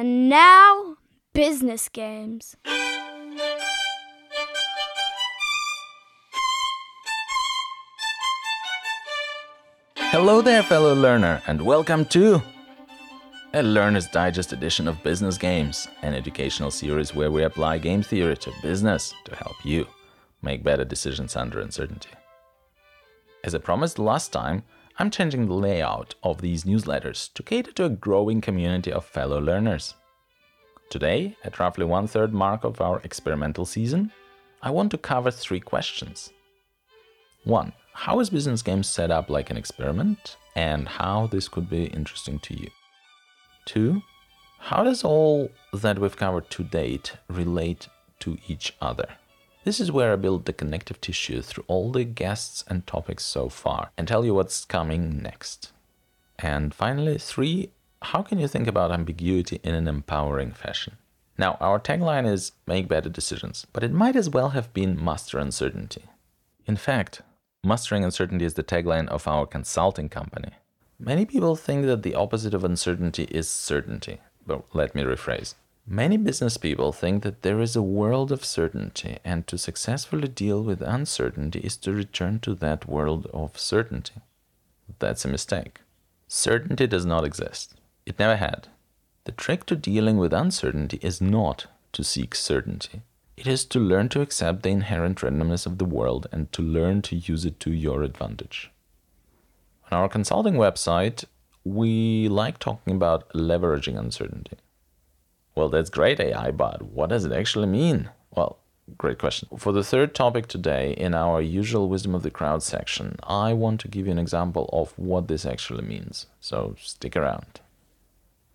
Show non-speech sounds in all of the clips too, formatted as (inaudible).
And now, business games. Hello there, fellow learner, and welcome to a Learner's Digest edition of Business Games, an educational series where we apply game theory to business to help you make better decisions under uncertainty. As I promised last time, I'm changing the layout of these newsletters to cater to a growing community of fellow learners. Today, at roughly one third mark of our experimental season, I want to cover three questions. 1. How is business games set up like an experiment, and how this could be interesting to you? 2. How does all that we've covered to date relate to each other? This is where I build the connective tissue through all the guests and topics so far and tell you what's coming next. And finally, 3. How can you think about ambiguity in an empowering fashion? Now, our tagline is Make Better Decisions, but it might as well have been Master Uncertainty. In fact, Mastering Uncertainty is the tagline of our consulting company. Many people think that the opposite of uncertainty is certainty. But let me rephrase. Many business people think that there is a world of certainty, and to successfully deal with uncertainty is to return to that world of certainty. That's a mistake. Certainty does not exist, it never had. The trick to dealing with uncertainty is not to seek certainty. It is to learn to accept the inherent randomness of the world and to learn to use it to your advantage. On our consulting website, we like talking about leveraging uncertainty. Well, that's great, AI, but what does it actually mean? Well, great question. For the third topic today, in our usual Wisdom of the Crowd section, I want to give you an example of what this actually means. So stick around.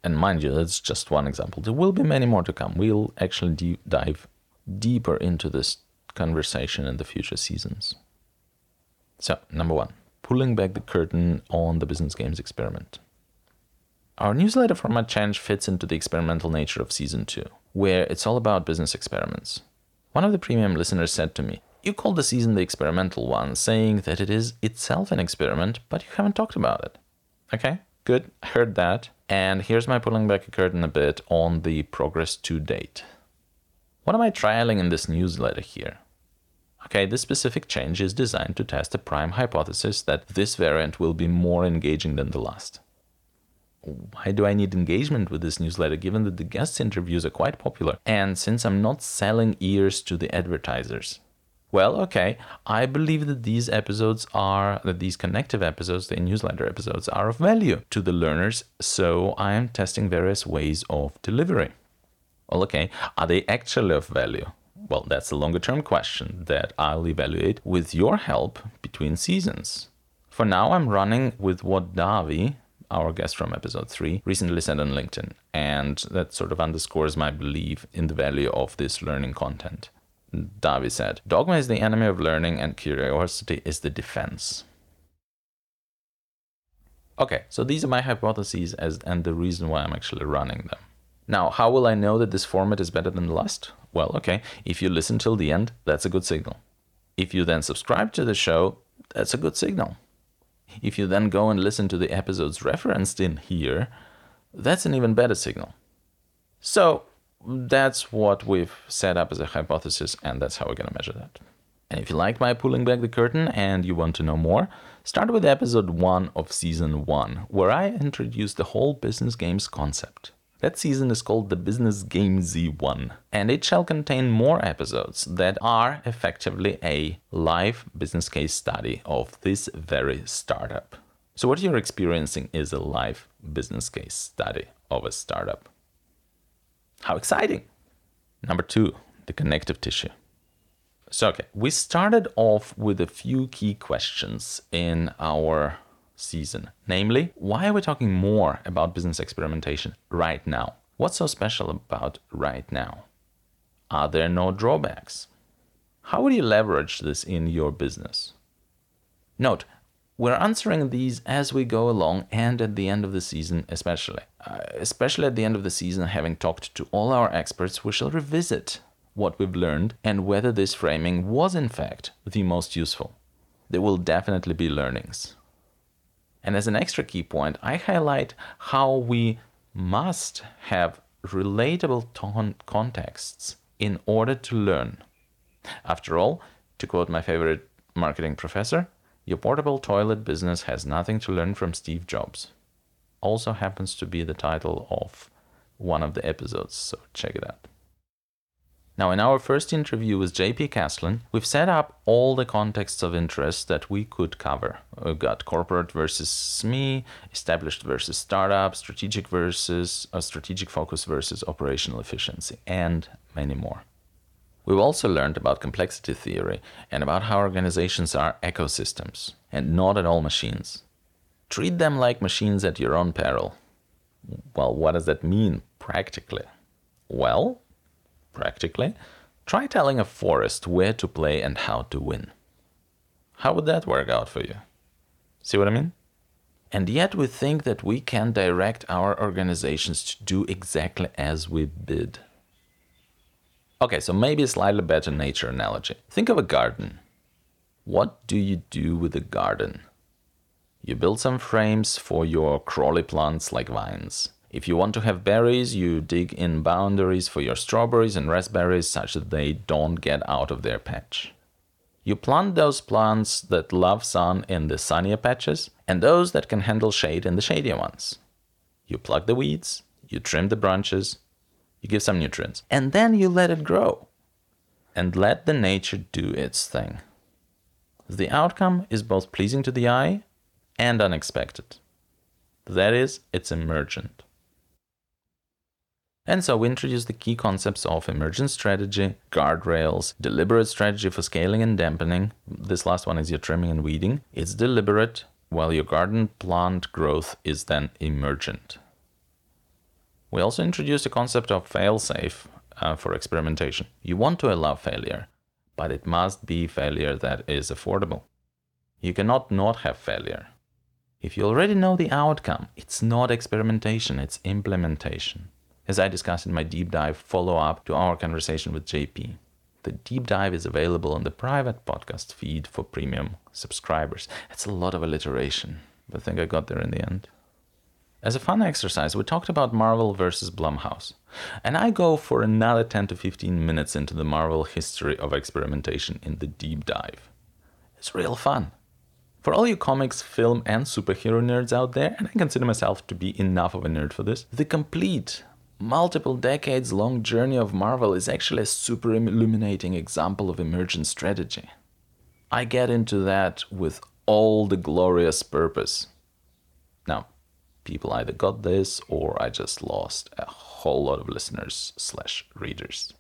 And mind you, that's just one example. There will be many more to come. We'll actually dive deeper into this conversation in the future seasons. So, number one pulling back the curtain on the business games experiment. Our newsletter format change fits into the experimental nature of season 2, where it's all about business experiments. One of the premium listeners said to me, You called the season the experimental one, saying that it is itself an experiment, but you haven't talked about it. Okay, good, heard that. And here's my pulling back a curtain a bit on the progress to date. What am I trialing in this newsletter here? Okay, this specific change is designed to test a prime hypothesis that this variant will be more engaging than the last. Why do I need engagement with this newsletter given that the guest interviews are quite popular and since I'm not selling ears to the advertisers? Well, okay, I believe that these episodes are, that these connective episodes, the newsletter episodes, are of value to the learners, so I am testing various ways of delivery. Well, okay, are they actually of value? Well, that's a longer term question that I'll evaluate with your help between seasons. For now, I'm running with what Davi, our guest from episode 3, recently said on LinkedIn, and that sort of underscores my belief in the value of this learning content. Davi said, Dogma is the enemy of learning, and curiosity is the defense. Okay, so these are my hypotheses as, and the reason why I'm actually running them. Now, how will I know that this format is better than the last? Well, okay, if you listen till the end, that's a good signal. If you then subscribe to the show, that's a good signal. If you then go and listen to the episodes referenced in here, that's an even better signal. So, that's what we've set up as a hypothesis, and that's how we're going to measure that. And if you like my pulling back the curtain and you want to know more, start with episode 1 of season 1, where I introduce the whole business games concept. That season is called the Business Game Z1, and it shall contain more episodes that are effectively a live business case study of this very startup. So, what you're experiencing is a live business case study of a startup. How exciting! Number two, the connective tissue. So, okay, we started off with a few key questions in our season. Namely, why are we talking more about business experimentation right now? What's so special about right now? Are there no drawbacks? How would you leverage this in your business? Note, we're answering these as we go along and at the end of the season, especially. Uh, especially at the end of the season, having talked to all our experts, we shall revisit what we've learned and whether this framing was in fact the most useful. There will definitely be learnings. And as an extra key point, I highlight how we must have relatable ton- contexts in order to learn. After all, to quote my favorite marketing professor, your portable toilet business has nothing to learn from Steve Jobs. Also happens to be the title of one of the episodes, so check it out. Now, in our first interview with JP Castellan, we've set up all the contexts of interest that we could cover. We've got corporate versus SME, established versus startup, strategic versus a uh, strategic focus versus operational efficiency, and many more. We've also learned about complexity theory and about how organizations are ecosystems and not at all machines. Treat them like machines at your own peril. Well, what does that mean practically? Well, practically, try telling a forest where to play and how to win. How would that work out for you? See what I mean? And yet we think that we can direct our organizations to do exactly as we bid. Okay, so maybe a slightly better nature analogy. Think of a garden. What do you do with a garden? You build some frames for your crawly plants like vines. If you want to have berries, you dig in boundaries for your strawberries and raspberries such that they don't get out of their patch. You plant those plants that love sun in the sunnier patches and those that can handle shade in the shadier ones. You pluck the weeds, you trim the branches, you give some nutrients, and then you let it grow. And let the nature do its thing. The outcome is both pleasing to the eye and unexpected. That is, it's emergent. And so we introduce the key concepts of emergent strategy, guardrails, deliberate strategy for scaling and dampening. This last one is your trimming and weeding. It's deliberate, while your garden plant growth is then emergent. We also introduce the concept of fail-safe uh, for experimentation. You want to allow failure, but it must be failure that is affordable. You cannot not have failure. If you already know the outcome, it's not experimentation, it's implementation as I discussed in my deep dive follow up to our conversation with JP. The deep dive is available on the private podcast feed for premium subscribers. It's a lot of alliteration, but I think I got there in the end. As a fun exercise, we talked about Marvel versus Blumhouse, and I go for another 10 to 15 minutes into the Marvel history of experimentation in the deep dive. It's real fun. For all you comics, film, and superhero nerds out there, and I consider myself to be enough of a nerd for this, the complete multiple decades long journey of Marvel is actually a super illuminating example of emergent strategy. I get into that with all the glorious purpose. Now, people either got this or I just lost a whole lot of listeners slash readers.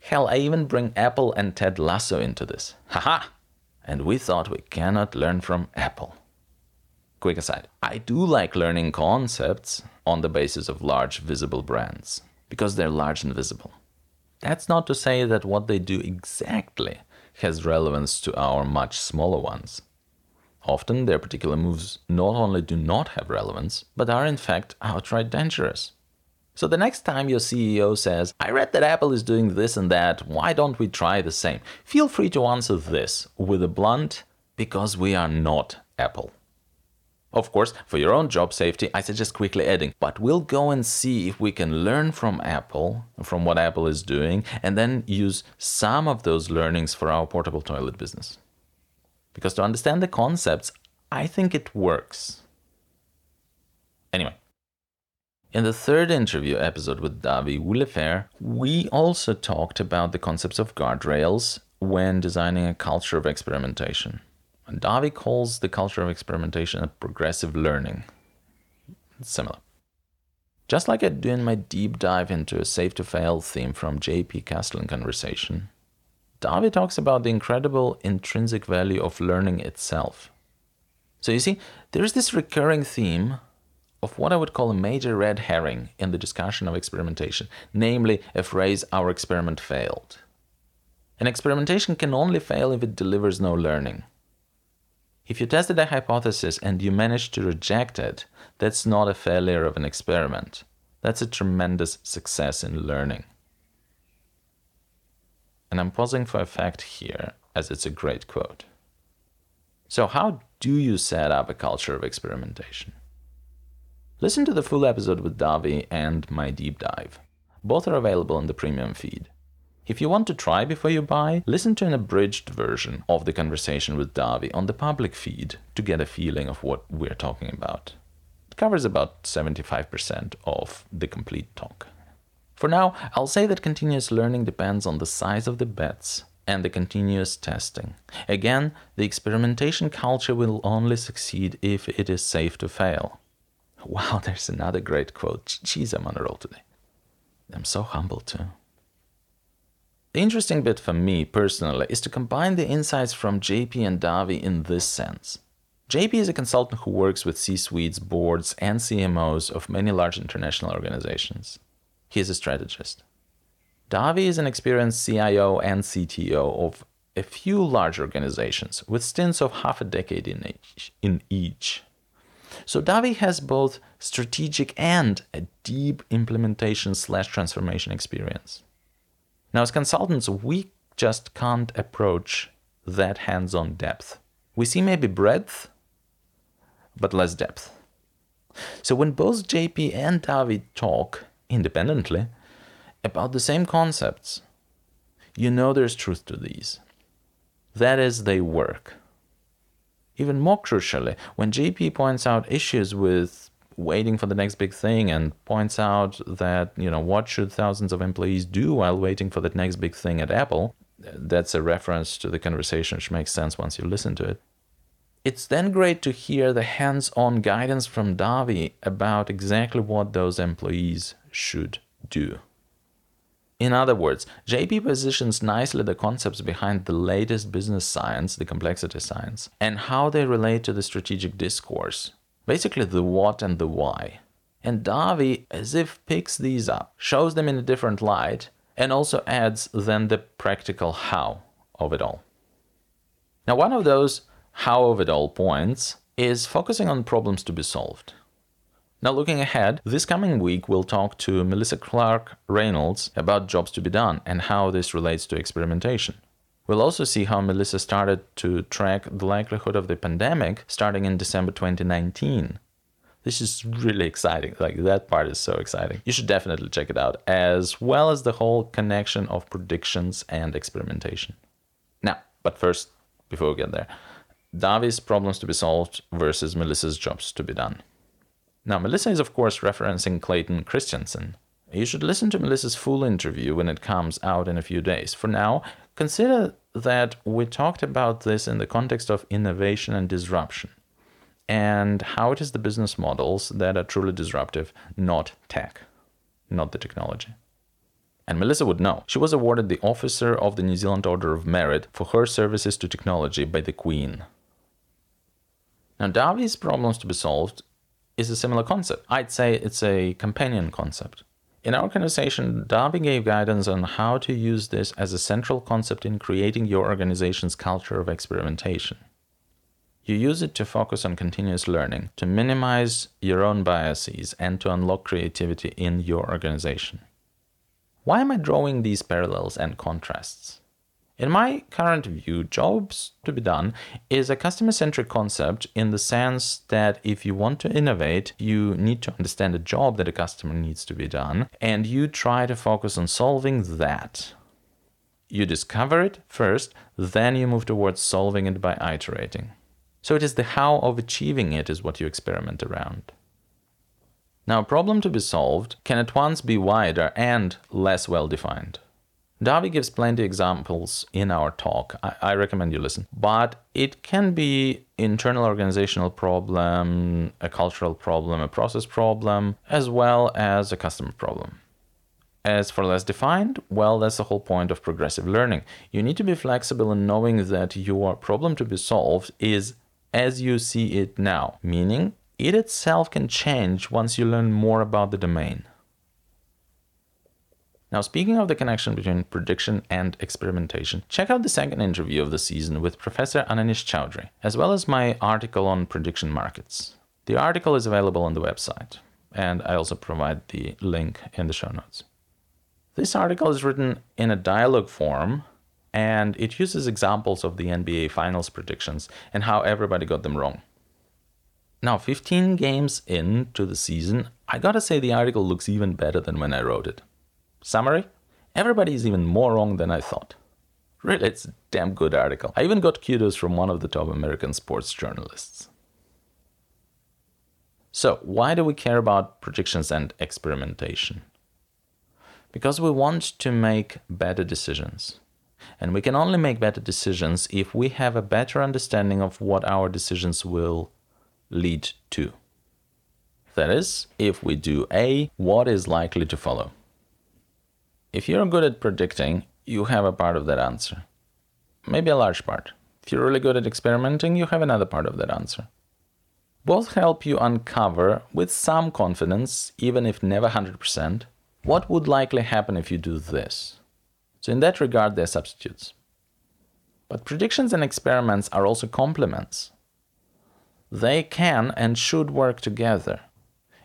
Hell, I even bring Apple and Ted Lasso into this. Haha! And we thought we cannot learn from Apple. Quick aside I do like learning concepts on the basis of large visible brands because they're large and visible. That's not to say that what they do exactly has relevance to our much smaller ones. Often their particular moves not only do not have relevance, but are in fact outright dangerous. So the next time your CEO says, I read that Apple is doing this and that, why don't we try the same? Feel free to answer this with a blunt, because we are not Apple. Of course, for your own job safety, I suggest quickly adding, but we'll go and see if we can learn from Apple, from what Apple is doing, and then use some of those learnings for our portable toilet business. Because to understand the concepts, I think it works. Anyway, in the third interview episode with Davi Willefer, we also talked about the concepts of guardrails when designing a culture of experimentation. Davi calls the culture of experimentation a progressive learning. It's similar. Just like I do in my deep dive into a safe to fail theme from JP Castellan conversation, Davi talks about the incredible intrinsic value of learning itself. So you see, there's this recurring theme of what I would call a major red herring in the discussion of experimentation, namely a phrase, our experiment failed. An experimentation can only fail if it delivers no learning. If you tested a hypothesis and you managed to reject it, that's not a failure of an experiment. That's a tremendous success in learning. And I'm pausing for effect here, as it's a great quote. So, how do you set up a culture of experimentation? Listen to the full episode with Davi and my deep dive. Both are available in the premium feed. If you want to try before you buy, listen to an abridged version of the conversation with Davi on the public feed to get a feeling of what we're talking about. It covers about 75% of the complete talk. For now, I'll say that continuous learning depends on the size of the bets and the continuous testing. Again, the experimentation culture will only succeed if it is safe to fail. Wow, (laughs) there's another great quote. Jeez, I'm on a roll today. I'm so humble too. The interesting bit for me personally is to combine the insights from JP and Davi in this sense. JP is a consultant who works with C suites, boards, and CMOs of many large international organizations. He is a strategist. Davi is an experienced CIO and CTO of a few large organizations with stints of half a decade in each. In each. So Davi has both strategic and a deep implementation slash transformation experience. Now, as consultants, we just can't approach that hands on depth. We see maybe breadth, but less depth. So when both JP and Davi talk, independently about the same concepts, you know there's truth to these. That is, they work. Even more crucially, when JP points out issues with waiting for the next big thing and points out that, you know, what should thousands of employees do while waiting for that next big thing at Apple, that's a reference to the conversation which makes sense once you listen to it. It's then great to hear the hands on guidance from Davi about exactly what those employees should do. In other words, JP positions nicely the concepts behind the latest business science, the complexity science, and how they relate to the strategic discourse. Basically, the what and the why. And Davi, as if picks these up, shows them in a different light, and also adds then the practical how of it all. Now, one of those how of it all points is focusing on problems to be solved. Now, looking ahead, this coming week we'll talk to Melissa Clark Reynolds about jobs to be done and how this relates to experimentation. We'll also see how Melissa started to track the likelihood of the pandemic starting in December 2019. This is really exciting. Like, that part is so exciting. You should definitely check it out, as well as the whole connection of predictions and experimentation. Now, but first, before we get there, Davi's problems to be solved versus Melissa's jobs to be done. Now, Melissa is, of course, referencing Clayton Christensen. You should listen to Melissa's full interview when it comes out in a few days. For now, consider that we talked about this in the context of innovation and disruption and how it is the business models that are truly disruptive, not tech, not the technology. And Melissa would know. She was awarded the Officer of the New Zealand Order of Merit for her services to technology by the Queen. Now, Davi's problems to be solved is a similar concept. I'd say it's a companion concept. In our conversation, Davi gave guidance on how to use this as a central concept in creating your organization's culture of experimentation. You use it to focus on continuous learning, to minimize your own biases, and to unlock creativity in your organization. Why am I drawing these parallels and contrasts? In my current view, jobs to be done is a customer centric concept in the sense that if you want to innovate, you need to understand a job that a customer needs to be done, and you try to focus on solving that. You discover it first, then you move towards solving it by iterating. So it is the how of achieving it is what you experiment around. Now, a problem to be solved can at once be wider and less well defined. Davi gives plenty examples in our talk. I, I, recommend you listen. But it can be internal organizational problem, a cultural problem, a process problem, as well as a customer problem. As for less defined, well, that's the whole point of progressive learning. You need to be flexible in knowing that your problem to be solved is as you see it now, meaning it itself can change once you learn more about the domain. Now, speaking of the connection between prediction and experimentation, check out the second interview of the season with Professor Ananish Chaudhuri, as well as my article on prediction markets. The article is available on the website, and I also provide the link in the show notes. This article is written in a dialogue form, and it uses examples of the NBA Finals predictions and how everybody got them wrong. Now, 15 games into the season, I gotta say the article looks even better than when I wrote it. Summary Everybody is even more wrong than I thought. Really, it's a damn good article. I even got kudos from one of the top American sports journalists. So, why do we care about predictions and experimentation? Because we want to make better decisions. And we can only make better decisions if we have a better understanding of what our decisions will lead to. That is, if we do A, what is likely to follow? If you're good at predicting, you have a part of that answer. Maybe a large part. If you're really good at experimenting, you have another part of that answer. Both help you uncover, with some confidence, even if never 100%, what would likely happen if you do this. So, in that regard, they're substitutes. But predictions and experiments are also complements. They can and should work together.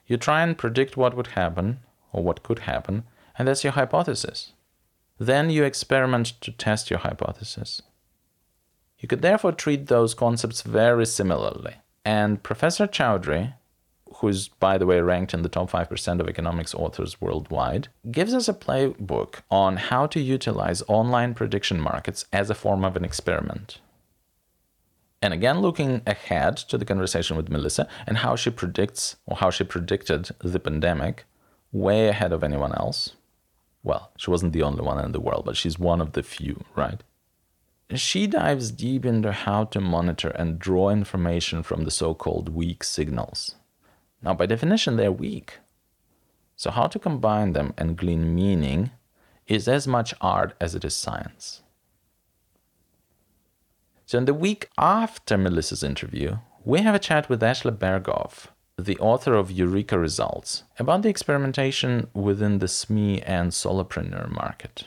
You try and predict what would happen, or what could happen, and that's your hypothesis. Then you experiment to test your hypothesis. You could therefore treat those concepts very similarly. And Professor Chaudhuri, who's, by the way, ranked in the top 5% of economics authors worldwide, gives us a playbook on how to utilize online prediction markets as a form of an experiment. And again, looking ahead to the conversation with Melissa and how she predicts or how she predicted the pandemic way ahead of anyone else. Well, she wasn't the only one in the world, but she's one of the few, right? She dives deep into how to monitor and draw information from the so called weak signals. Now, by definition, they're weak. So, how to combine them and glean meaning is as much art as it is science. So, in the week after Melissa's interview, we have a chat with Ashley Berghoff, the author of Eureka Results, about the experimentation within the SME and solopreneur market.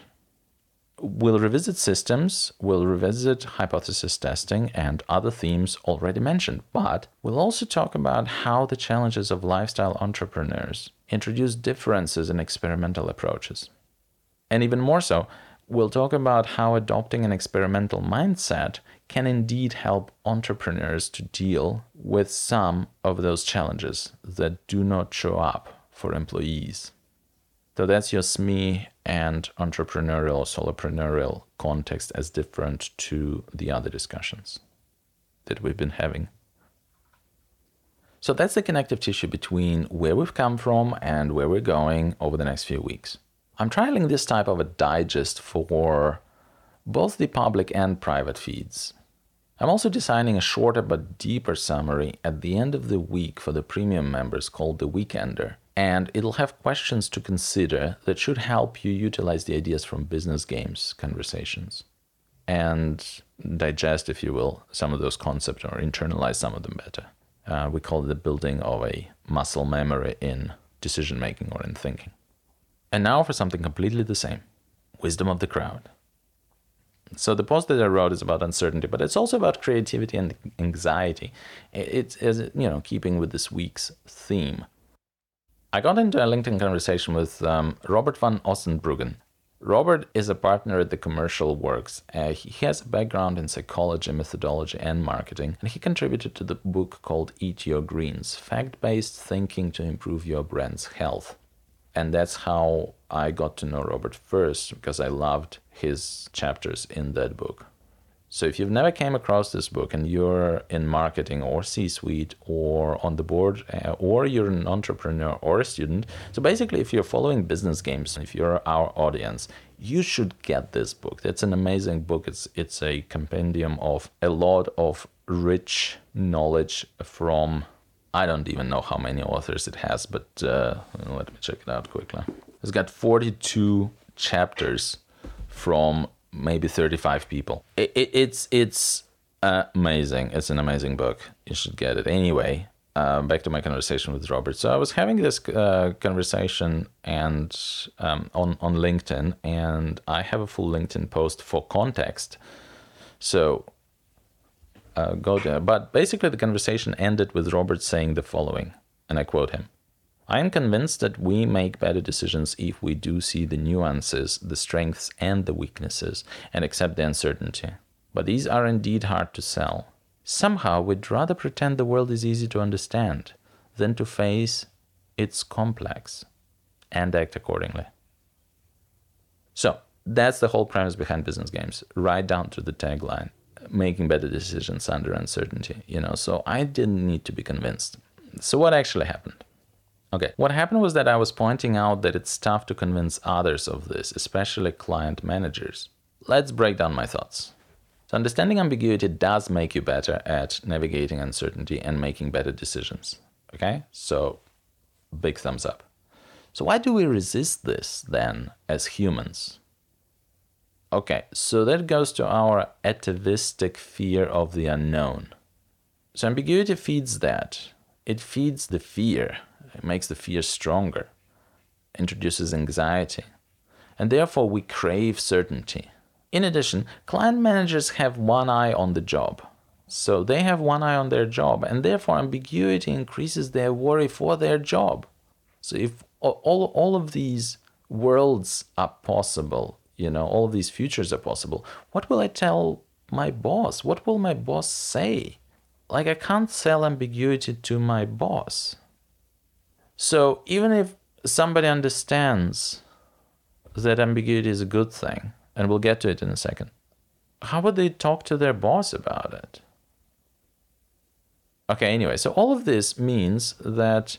We'll revisit systems, we'll revisit hypothesis testing and other themes already mentioned, but we'll also talk about how the challenges of lifestyle entrepreneurs introduce differences in experimental approaches. And even more so, we'll talk about how adopting an experimental mindset can indeed help entrepreneurs to deal with some of those challenges that do not show up for employees. So that's your SME and entrepreneurial, solopreneurial context as different to the other discussions that we've been having. So that's the connective tissue between where we've come from and where we're going over the next few weeks. I'm trialing this type of a digest for both the public and private feeds. I'm also designing a shorter but deeper summary at the end of the week for the premium members called The Weekender, and it'll have questions to consider that should help you utilize the ideas from business games conversations and digest, if you will, some of those concepts or internalize some of them better. Uh, we call it the building of a muscle memory in decision making or in thinking. And now for something completely the same wisdom of the crowd. So the post that I wrote is about uncertainty, but it's also about creativity and anxiety. It's, you know keeping with this week's theme. I got into a LinkedIn conversation with um, Robert van Ossenbruggen. Robert is a partner at the Commercial Works. Uh, he has a background in psychology, methodology, and marketing, and he contributed to the book called Eat Your Greens Fact Based Thinking to Improve Your Brand's Health and that's how I got to know Robert first because I loved his chapters in that book. So if you've never came across this book and you're in marketing or C-suite or on the board uh, or you're an entrepreneur or a student, so basically if you're following business games, if you're our audience, you should get this book. It's an amazing book. It's it's a compendium of a lot of rich knowledge from I don't even know how many authors it has, but uh, let me check it out quickly. It's got 42 chapters from maybe 35 people. It, it, it's it's amazing. It's an amazing book. You should get it anyway. Uh, back to my conversation with Robert. So I was having this uh, conversation and um, on on LinkedIn, and I have a full LinkedIn post for context. So uh, go there. But basically, the conversation ended with Robert saying the following, and I quote him I am convinced that we make better decisions if we do see the nuances, the strengths, and the weaknesses, and accept the uncertainty. But these are indeed hard to sell. Somehow, we'd rather pretend the world is easy to understand than to face its complex and act accordingly. So, that's the whole premise behind business games, right down to the tagline making better decisions under uncertainty, you know. So I didn't need to be convinced. So what actually happened? Okay, what happened was that I was pointing out that it's tough to convince others of this, especially client managers. Let's break down my thoughts. So, understanding ambiguity does make you better at navigating uncertainty and making better decisions. Okay, so big thumbs up. So, why do we resist this then as humans? Okay, so that goes to our atavistic fear of the unknown. So, ambiguity feeds that. It feeds the fear it makes the fear stronger, introduces anxiety, and therefore we crave certainty. In addition, client managers have one eye on the job. So they have one eye on their job, and therefore ambiguity increases their worry for their job. So if all, all of these worlds are possible, you know, all these futures are possible, what will I tell my boss? What will my boss say? Like, I can't sell ambiguity to my boss. So even if somebody understands that ambiguity is a good thing, and we'll get to it in a second, how would they talk to their boss about it? Okay, anyway, so all of this means that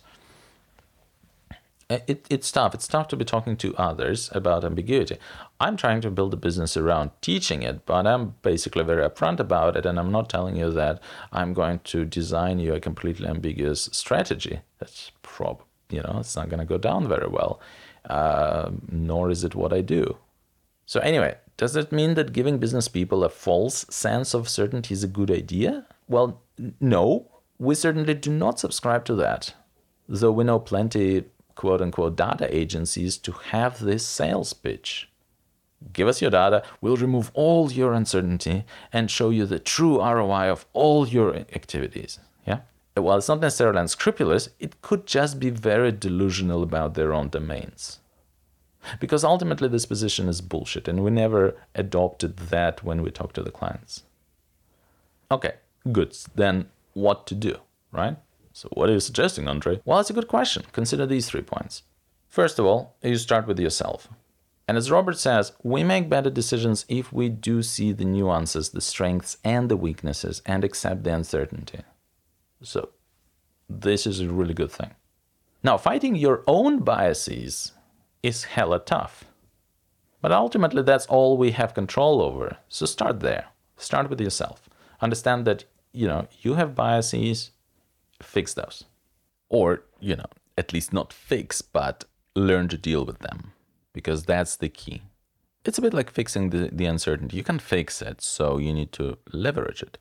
it, it's tough. It's tough to be talking to others about ambiguity. I'm trying to build a business around teaching it, but I'm basically very upfront about it, and I'm not telling you that I'm going to design you a completely ambiguous strategy. That's probably you know, it's not going to go down very well. Uh, nor is it what I do. So, anyway, does it mean that giving business people a false sense of certainty is a good idea? Well, no, we certainly do not subscribe to that. Though we know plenty, quote unquote, data agencies to have this sales pitch. Give us your data, we'll remove all your uncertainty and show you the true ROI of all your activities. Yeah? while it's not necessarily unscrupulous, it could just be very delusional about their own domains. Because ultimately, this position is bullshit, and we never adopted that when we talk to the clients. Okay, good. Then what to do, right? So, what are you suggesting, Andre? Well, it's a good question. Consider these three points. First of all, you start with yourself. And as Robert says, we make better decisions if we do see the nuances, the strengths, and the weaknesses, and accept the uncertainty. So this is a really good thing. Now, fighting your own biases is hella tough. But ultimately, that's all we have control over. So start there. Start with yourself. Understand that, you know, you have biases, fix those. Or, you know, at least not fix, but learn to deal with them. Because that's the key. It's a bit like fixing the, the uncertainty. You can fix it, so you need to leverage it.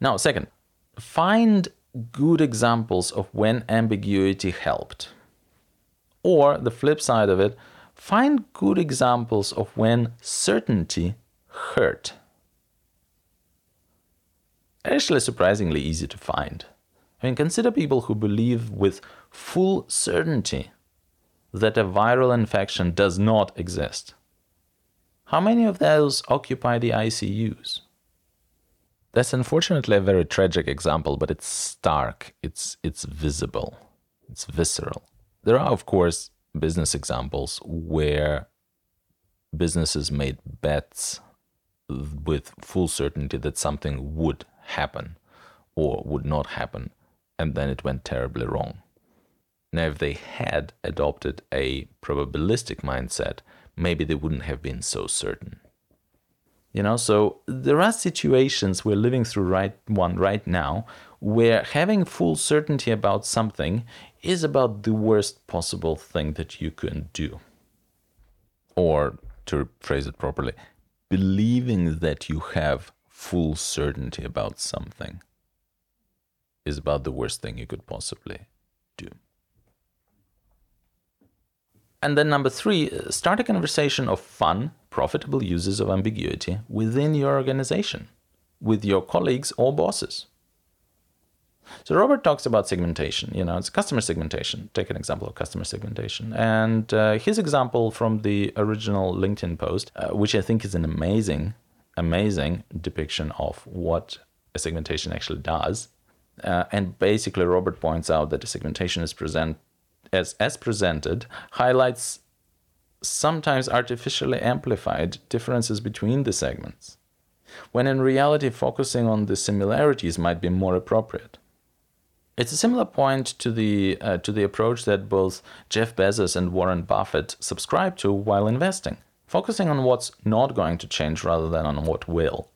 Now, second, find good examples of when ambiguity helped. Or the flip side of it, find good examples of when certainty hurt. Actually, surprisingly easy to find. I mean, consider people who believe with full certainty that a viral infection does not exist. How many of those occupy the ICUs? That's unfortunately a very tragic example, but it's stark, it's, it's visible, it's visceral. There are, of course, business examples where businesses made bets with full certainty that something would happen or would not happen, and then it went terribly wrong. Now, if they had adopted a probabilistic mindset, maybe they wouldn't have been so certain. You know, so there are situations we're living through right one right now where having full certainty about something is about the worst possible thing that you can do. Or to phrase it properly, believing that you have full certainty about something is about the worst thing you could possibly do. And then number three, start a conversation of fun, profitable uses of ambiguity within your organization, with your colleagues or bosses. So Robert talks about segmentation. You know, it's customer segmentation. Take an example of customer segmentation, and uh, his example from the original LinkedIn post, uh, which I think is an amazing amazing depiction of what a segmentation actually does. Uh, and basically, Robert points out that the segmentation is present as, as presented highlights sometimes artificially amplified differences between the segments, when in reality, focusing on the similarities might be more appropriate. It's a similar point to the, uh, to the approach that both Jeff Bezos and Warren Buffett subscribe to while investing, focusing on what's not going to change rather than on what will.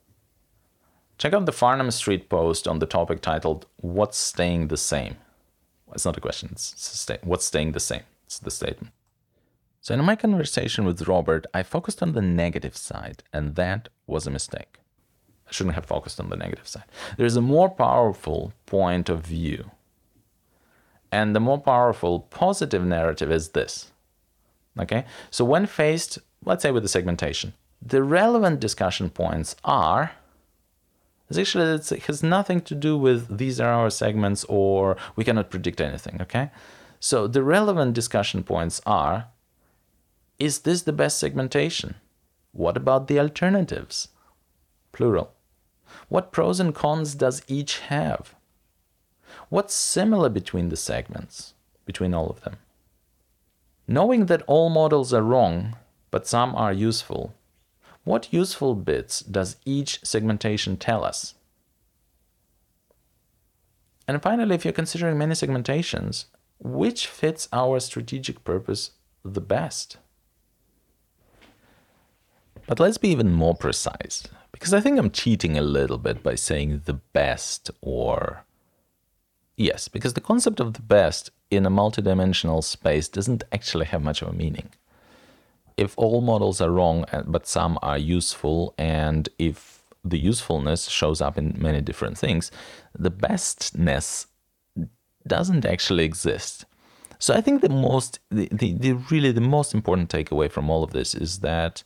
Check out the Farnham Street post on the topic titled What's Staying the Same? It's not a question, it's a what's staying the same? It's the statement. So, in my conversation with Robert, I focused on the negative side, and that was a mistake. I shouldn't have focused on the negative side. There's a more powerful point of view. And the more powerful positive narrative is this. Okay? So, when faced, let's say, with the segmentation, the relevant discussion points are actually it has nothing to do with these are our segments or we cannot predict anything okay so the relevant discussion points are is this the best segmentation? What about the alternatives? Plural. What pros and cons does each have? What's similar between the segments, between all of them? Knowing that all models are wrong, but some are useful, what useful bits does each segmentation tell us? And finally, if you're considering many segmentations, which fits our strategic purpose the best? But let's be even more precise, because I think I'm cheating a little bit by saying the best or. Yes, because the concept of the best in a multidimensional space doesn't actually have much of a meaning. If all models are wrong, uh, but some are useful, and if the usefulness shows up in many different things, the bestness doesn't actually exist. So I think the most, the, the, the really the most important takeaway from all of this is that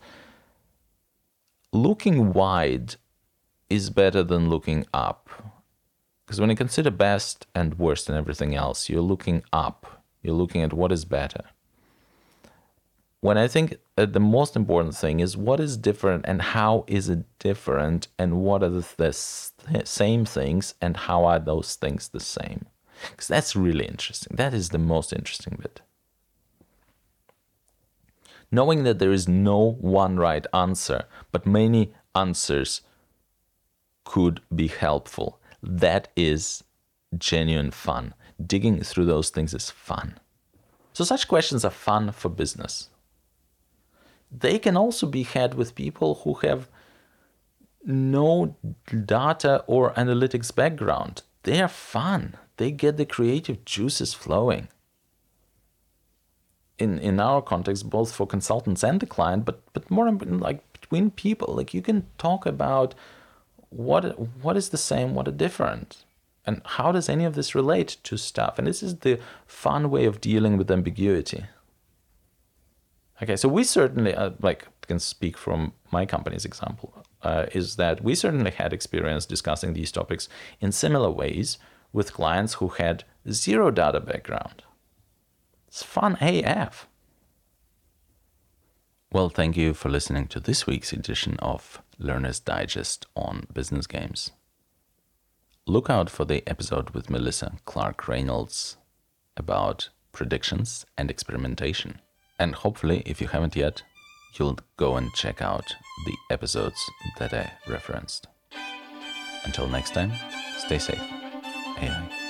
looking wide is better than looking up. Because when you consider best and worst and everything else, you're looking up. You're looking at what is better. When I think uh, the most important thing is what is different and how is it different and what are the, the same things and how are those things the same? Because that's really interesting. That is the most interesting bit. Knowing that there is no one right answer, but many answers could be helpful. That is genuine fun. Digging through those things is fun. So, such questions are fun for business. They can also be had with people who have no data or analytics background. They are fun. They get the creative juices flowing in in our context, both for consultants and the client, but but more like between people. Like you can talk about what what is the same, what are different, and how does any of this relate to stuff. And this is the fun way of dealing with ambiguity. Okay, so we certainly uh, like can speak from my company's example. Uh, is that we certainly had experience discussing these topics in similar ways with clients who had zero data background it's fun AF. Well, thank you for listening to this week's edition of Learner's Digest on business games. Look out for the episode with Melissa Clark Reynolds about predictions and experimentation. And hopefully, if you haven't yet, you'll go and check out the episodes that I referenced. Until next time, stay safe. AI.